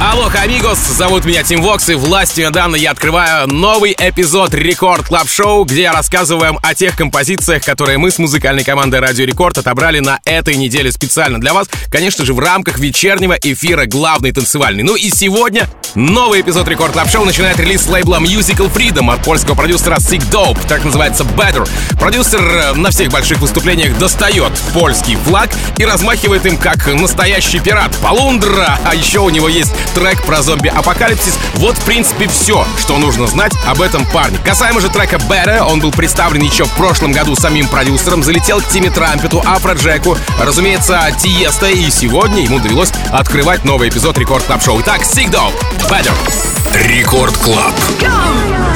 Hola, amigos, зовут меня Тим Вокс, и властью, мне данной, я открываю новый эпизод Record Club Show, где рассказываем о тех композициях, которые мы с музыкальной командой Радио Рекорд отобрали на этой неделе специально для вас, конечно же, в рамках вечернего эфира главный танцевальный. Ну и сегодня новый эпизод Record Club Show начинает релиз с лейбла Musical Freedom от польского продюсера Sikdope, так называется Better. Продюсер э, на всех больших выступлениях достает польский флаг и размахивает им как настоящий пират Полундра, а еще у него есть трек про зомби-апокалипсис. Вот, в принципе, все, что нужно знать об этом парне. Касаемо же трека Better, он был представлен еще в прошлом году самим продюсером, залетел к Тимми Трампету, Афроджеку, разумеется, Тиесто, и сегодня ему довелось открывать новый эпизод Record Club Show. Итак, Sikdope, Better. Record Club. Record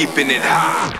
keeping it hot.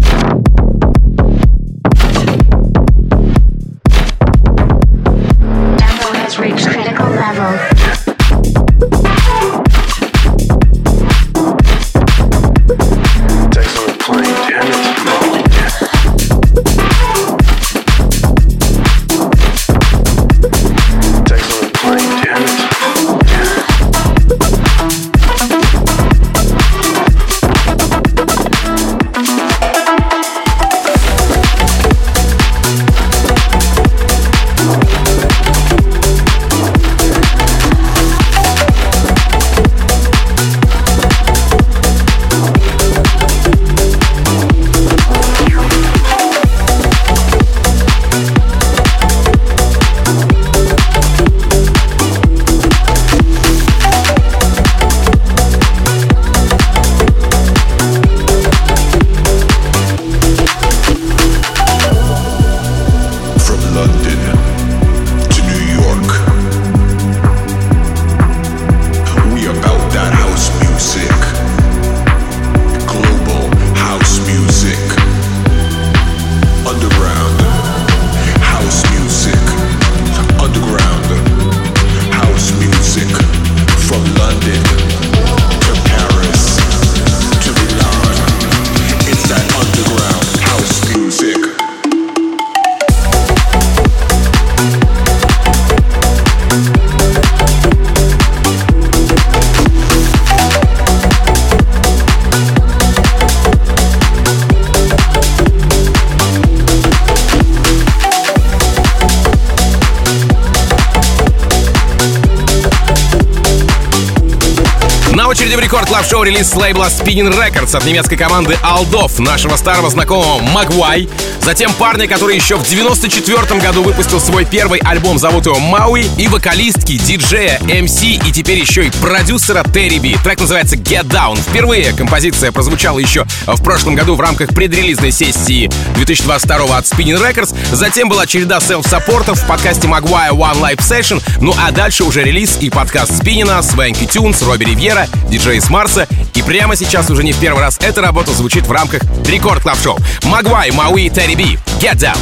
Record Club Show релиз с лейбла Spinnin' Records от немецкой команды олдов, нашего старого знакомого Moguai. Затем парня, который еще в 94 году выпустил свой первый альбом, зовут его Мауи, и вокалистки, диджея, MC и теперь еще и продюсера Терри Би. Трек называется Get Down. Впервые композиция прозвучала еще в прошлом году в рамках предрелизной сессии 2022 от Spinnin' Records. Затем была череда self-саппортов в подкасте Магуая One Live Session. Ну а дальше уже релиз и подкаст Спинина, Swanky Tunes, Робби Ривьера, диджей с Марса. И прямо сейчас уже не в первый раз эта работа звучит в рамках Record Club Show. Moguai, Мауи, Терри Би. Get Down.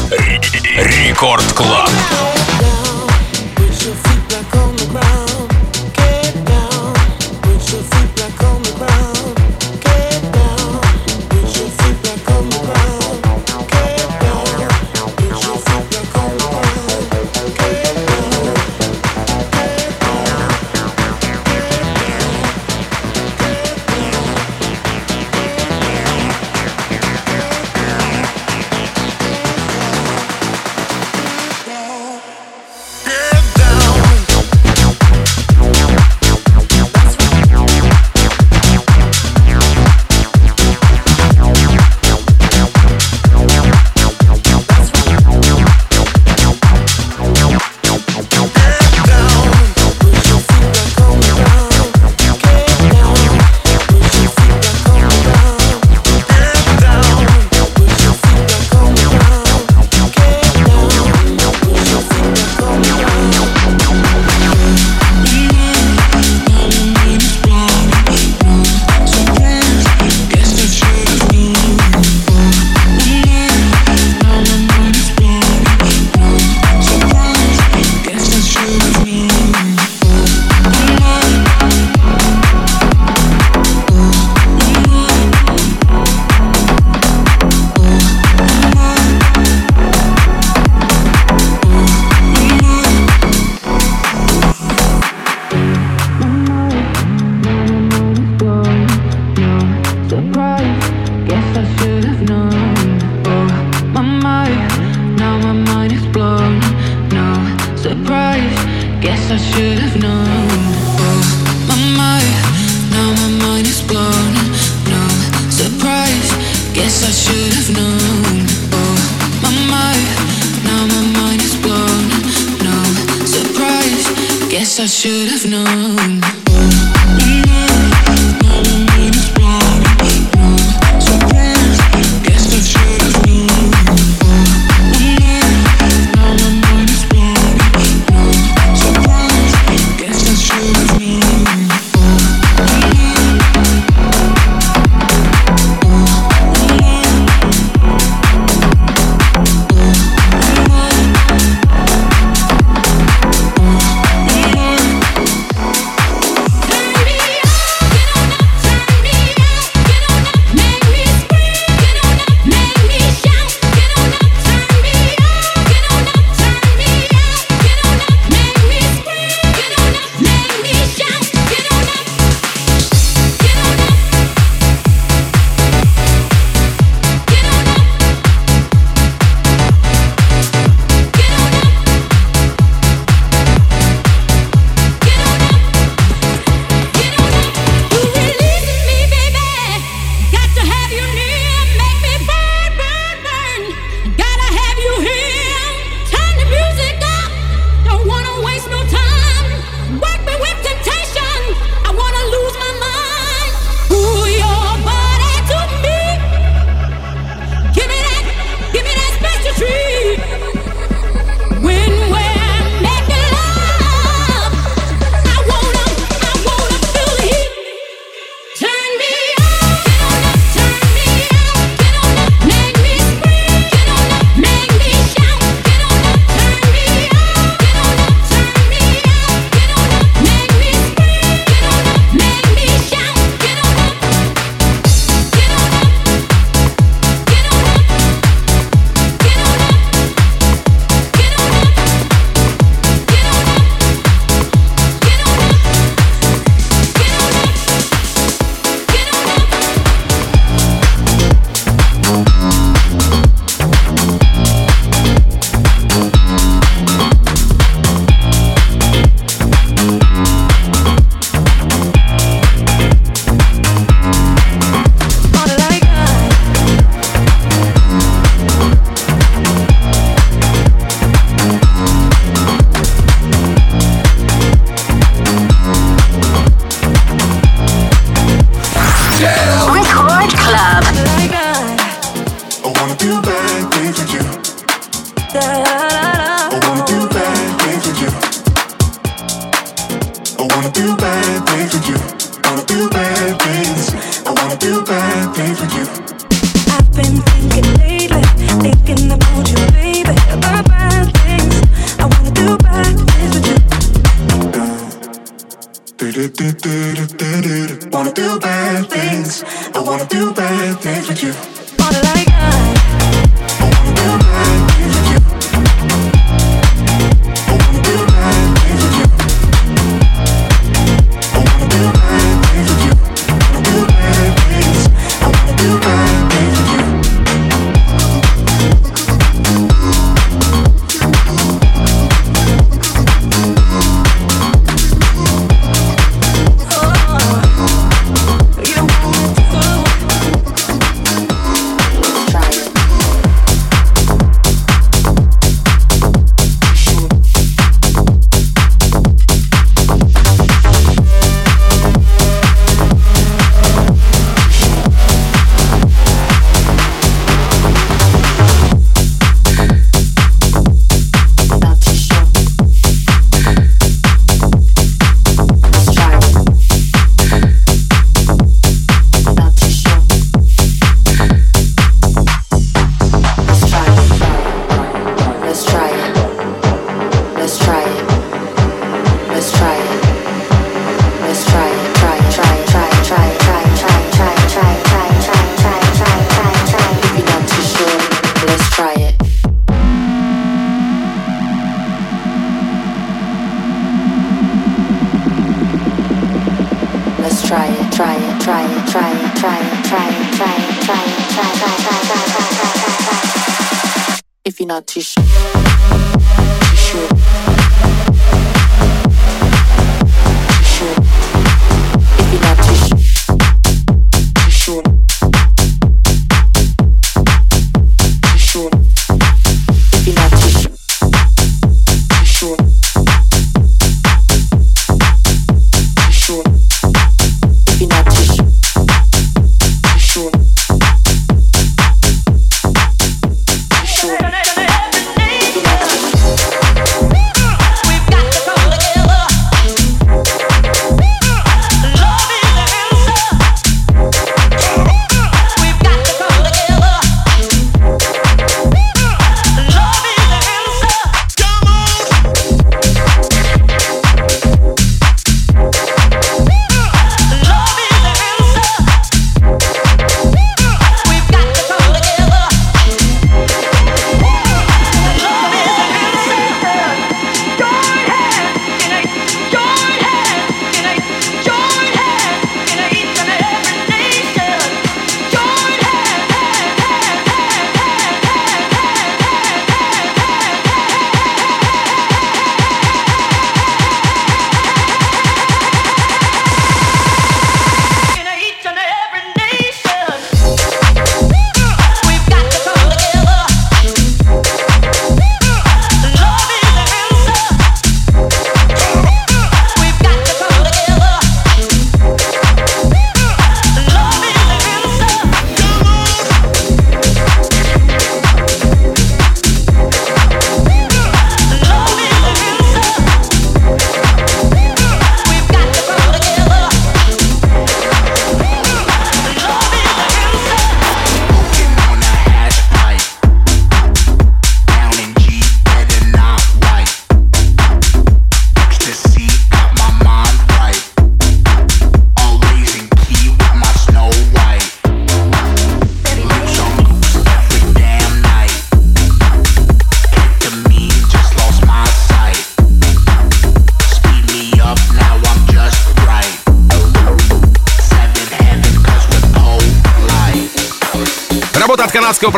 Record Club. Yeah. If you're not too sure.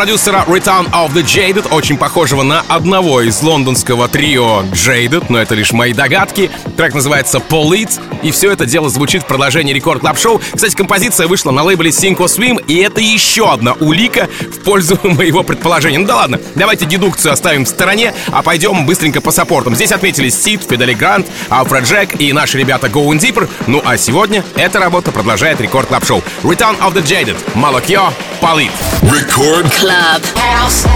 Продюсера Return of the Jaded, очень похожего на одного из лондонского трио Jaded, но это лишь мои догадки. Трек называется Polite, и все это дело звучит в продолжении Record Club Show. Кстати, композиция вышла на лейбле Sink or Swim, и это еще одна улика в пользу моего предположения. Ну да ладно, давайте дедукцию оставим в стороне, а пойдем быстренько по саппортам. Здесь отметились Сид, Fedde Le Grand, Афроджек и наши ребята Going Deeper. Ну а сегодня эта работа продолжает Record Club Show. Return of the Jaded, Малакьо, Полит. Club. House.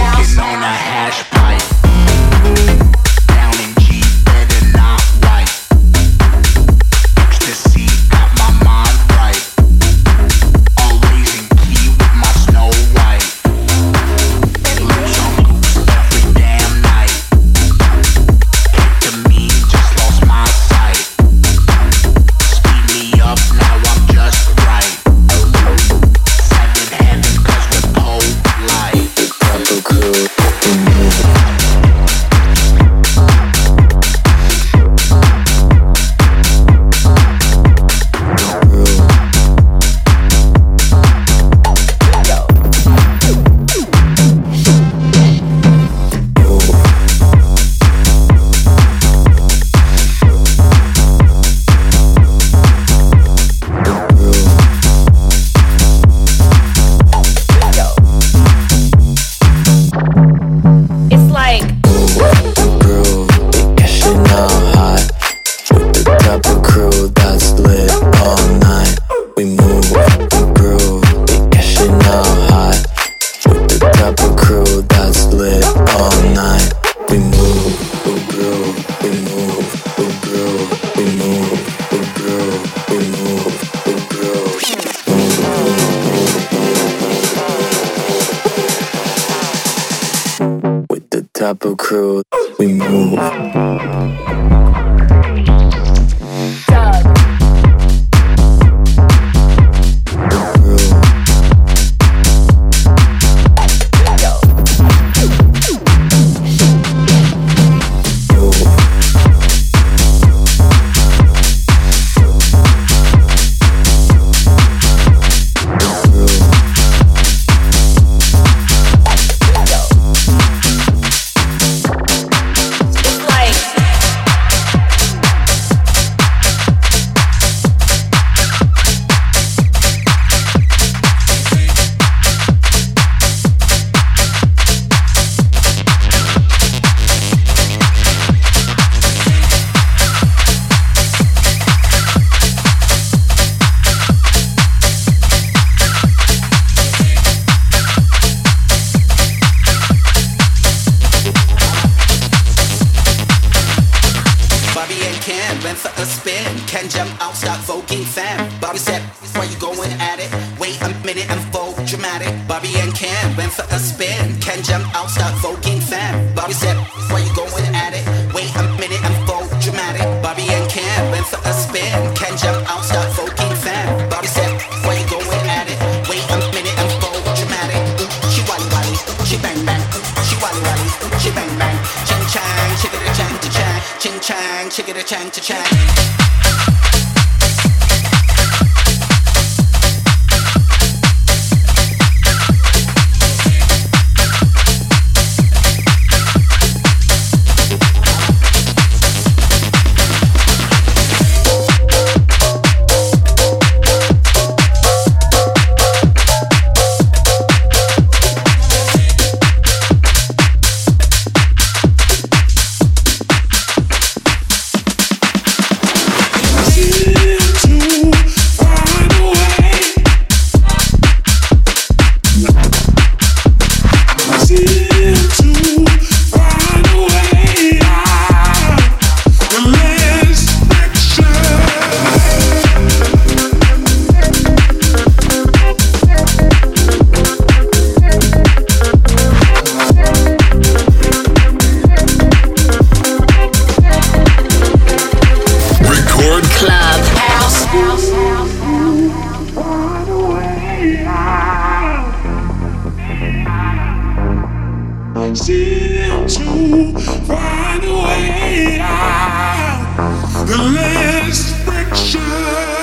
seem to find a way out. The less friction.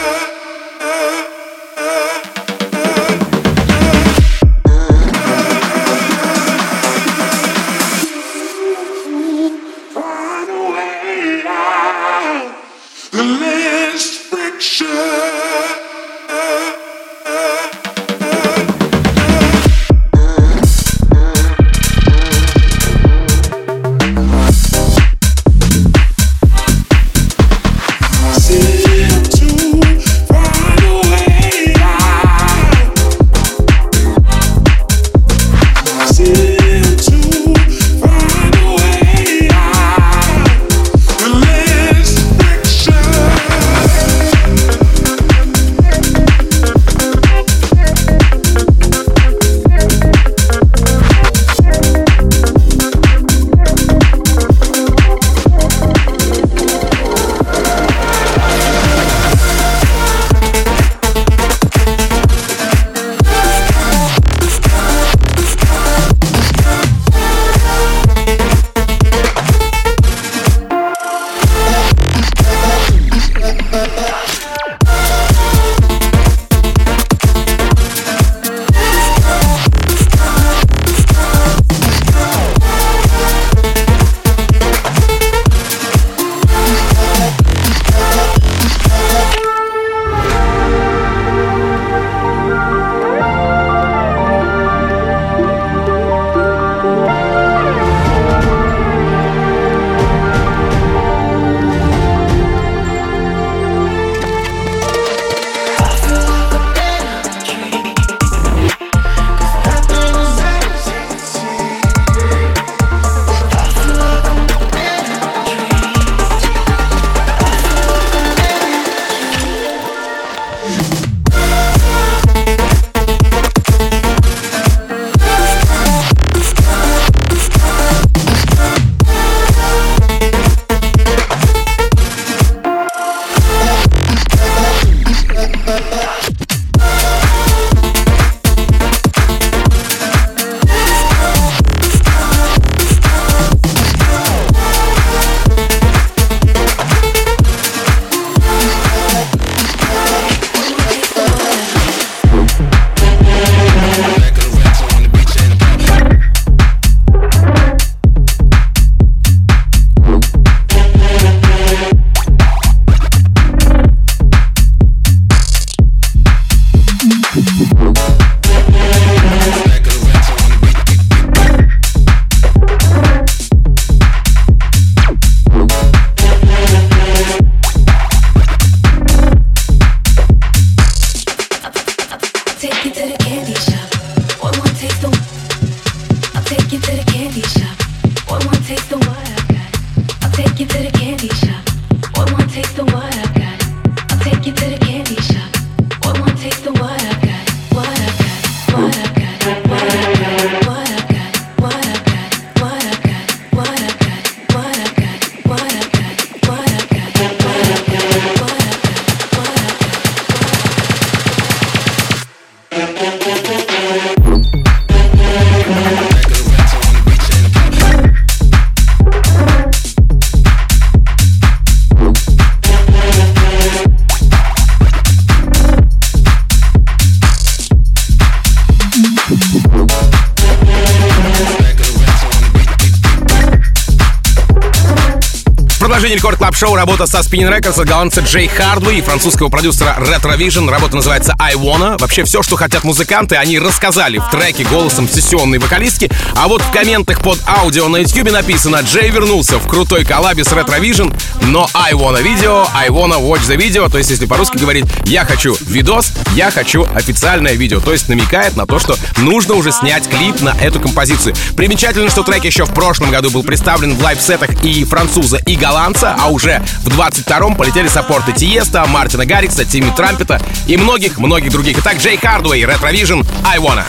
Продолжение Рекорд Клаб Шоу работа со Spinnin' Records от голландца Jay Hardway и французского продюсера RetroVision. Работа называется I Wanna. Вообще все, что хотят музыканты, они рассказали в треке голосом сессионной вокалистки. А вот в комментах под аудио на YouTube написано Джей вернулся в крутой коллабе с RetroVision, но I wanna video, I Wanna watch the video. То есть, если по-русски говорить, я хочу видос, я хочу официальное видео. То есть намекает на то, что нужно уже снять клип на эту композицию. Примечательно, что трек еще в прошлом году был представлен в live-сетах и француза, и голландца а уже в 22-м полетели саппорты Тиесто, Мартина Гаррикса, Тимми Трампета и многих-многих других. Итак, Джей Хардвей, Retrovision, I Wanna.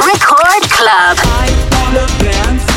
Record Club. I wanna dance,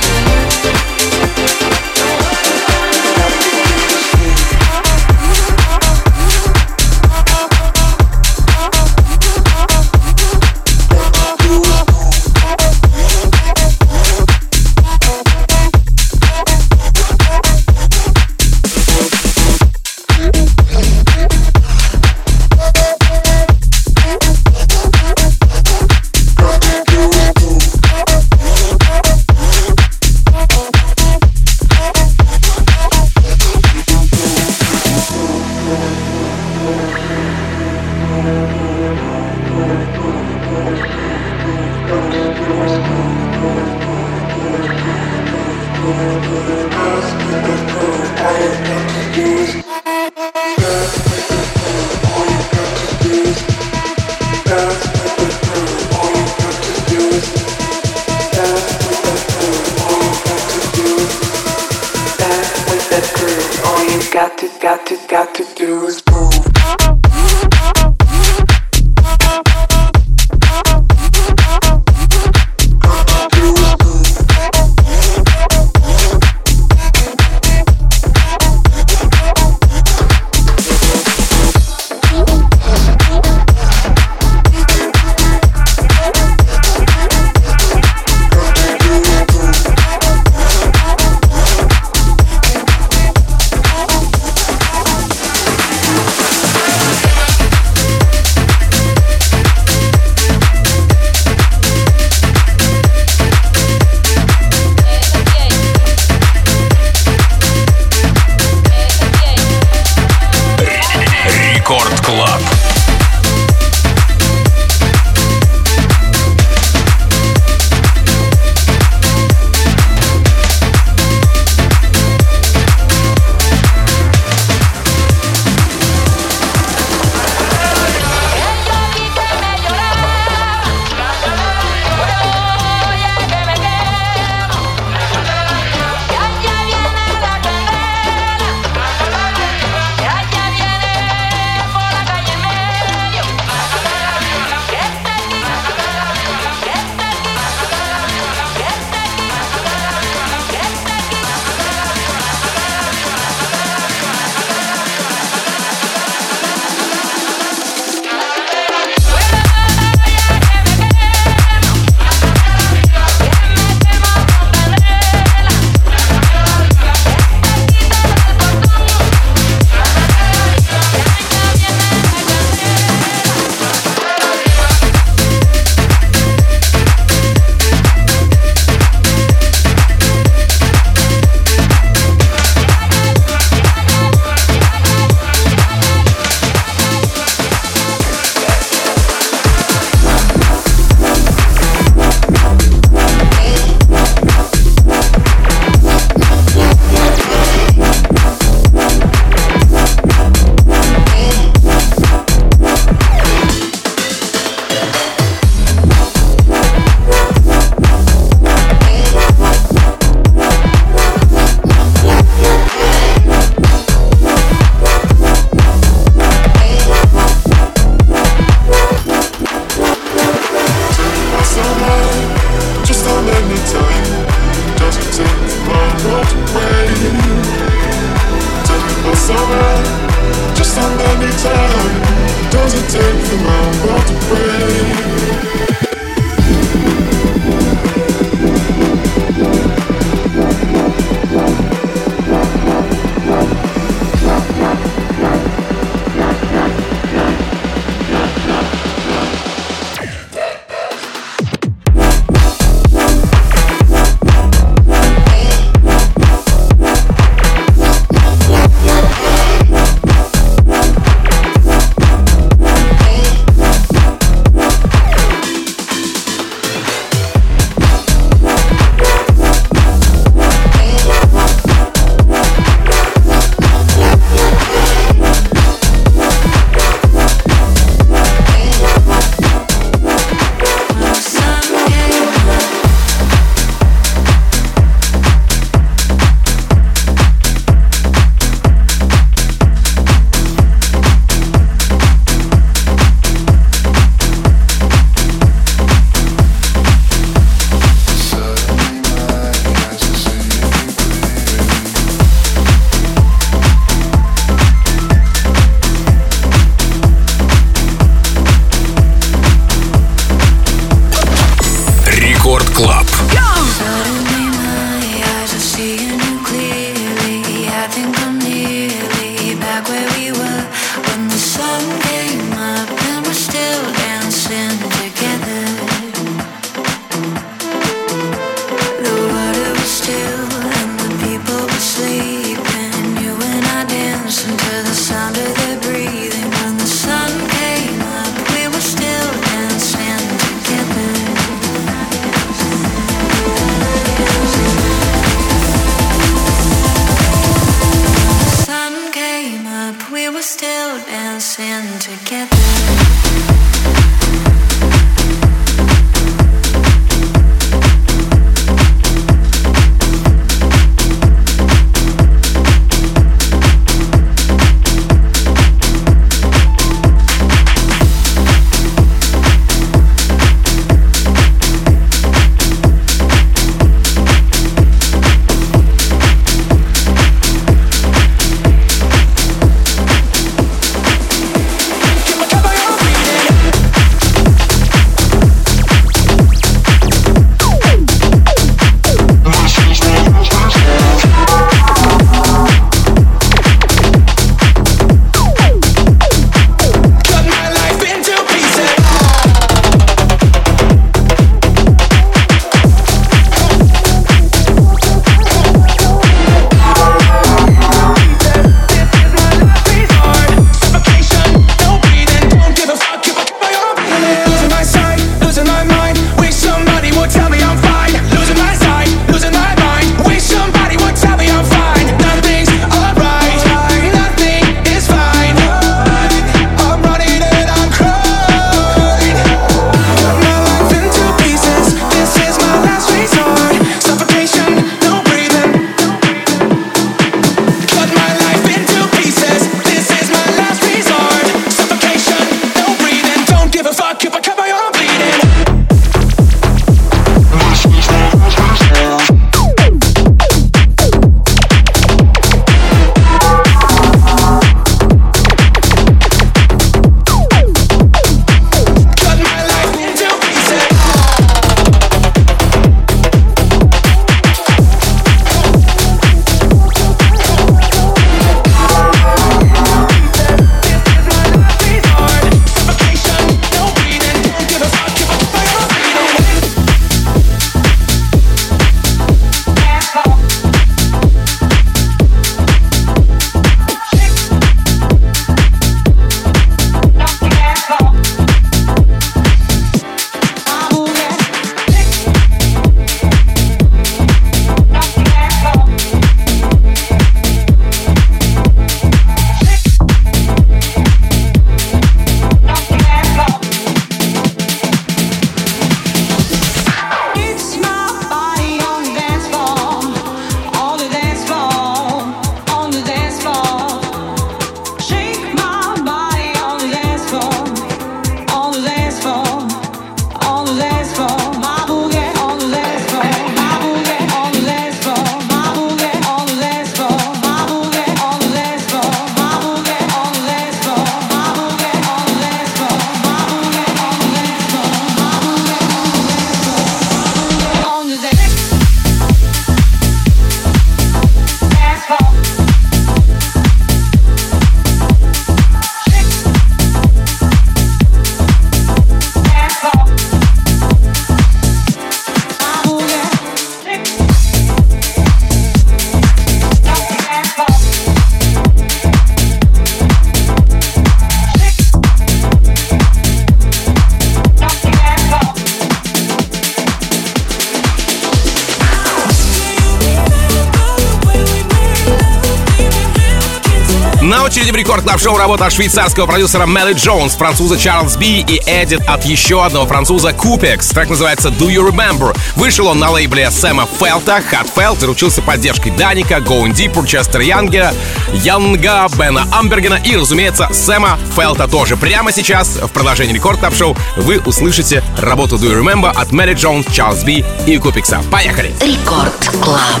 На очереди в Record Club Show работа швейцарского продюсера Мелли Джонс, француза Чарльз Би и edit от еще одного француза Купекс. Трек называется Do You Remember. Вышел он на лейбле Сэма Фелдта, Heartfeldt, заручился поддержкой Даника, Going Deeper, Честер Янга, Янга, Бена Амбергена и, разумеется, Сэма Фелдта тоже. Прямо сейчас в продолжении Record Club Show вы услышите работу Do You Remember от Мелли Джонс, Чарльз Би и Купекса. Поехали! Record Club.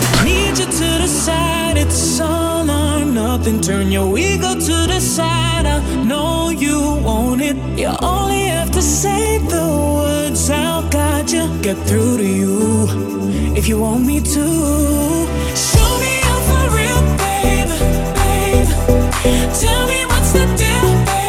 nothing. Turn your ego to the side. I know you want it. You only have to say the words. I'll guide you. Get through to you if you want me to. Show me you for real, babe, babe. Tell me what's the deal, babe.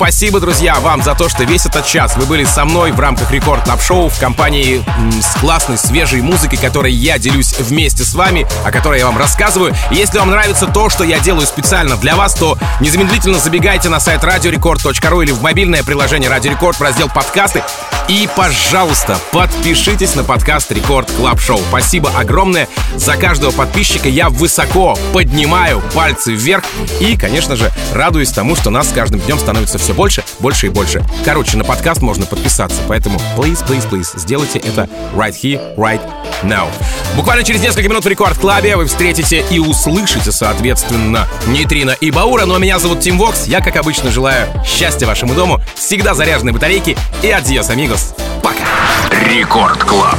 Спасибо, друзья, вам за то, что весь этот час вы были со мной в рамках Record Club Show в компании м, с классной, свежей музыкой, которой я делюсь вместе с вами, о которой я вам рассказываю. Если вам нравится то, что я делаю специально для вас, то незамедлительно забегайте на сайт радиорекорд.ру или в мобильное приложение Радио Рекорд в раздел подкасты. И, пожалуйста, подпишитесь на подкаст Record Club Show. Спасибо огромное за каждого подписчика. Я высоко поднимаю пальцы вверх и, конечно же, радуюсь тому, что нас с каждым днем становится все больше, больше и больше. Короче, на подкаст можно подписаться, поэтому please, please, please, сделайте это right here, right now. Буквально через несколько минут в Record Club е вы встретите и услышите, соответственно, Нейтрина и Баура. Но меня зовут Тим Вокс. Я, как обычно, желаю счастья вашему дому, всегда заряженной батарейки и adiós, amigos. Пока! Record Club.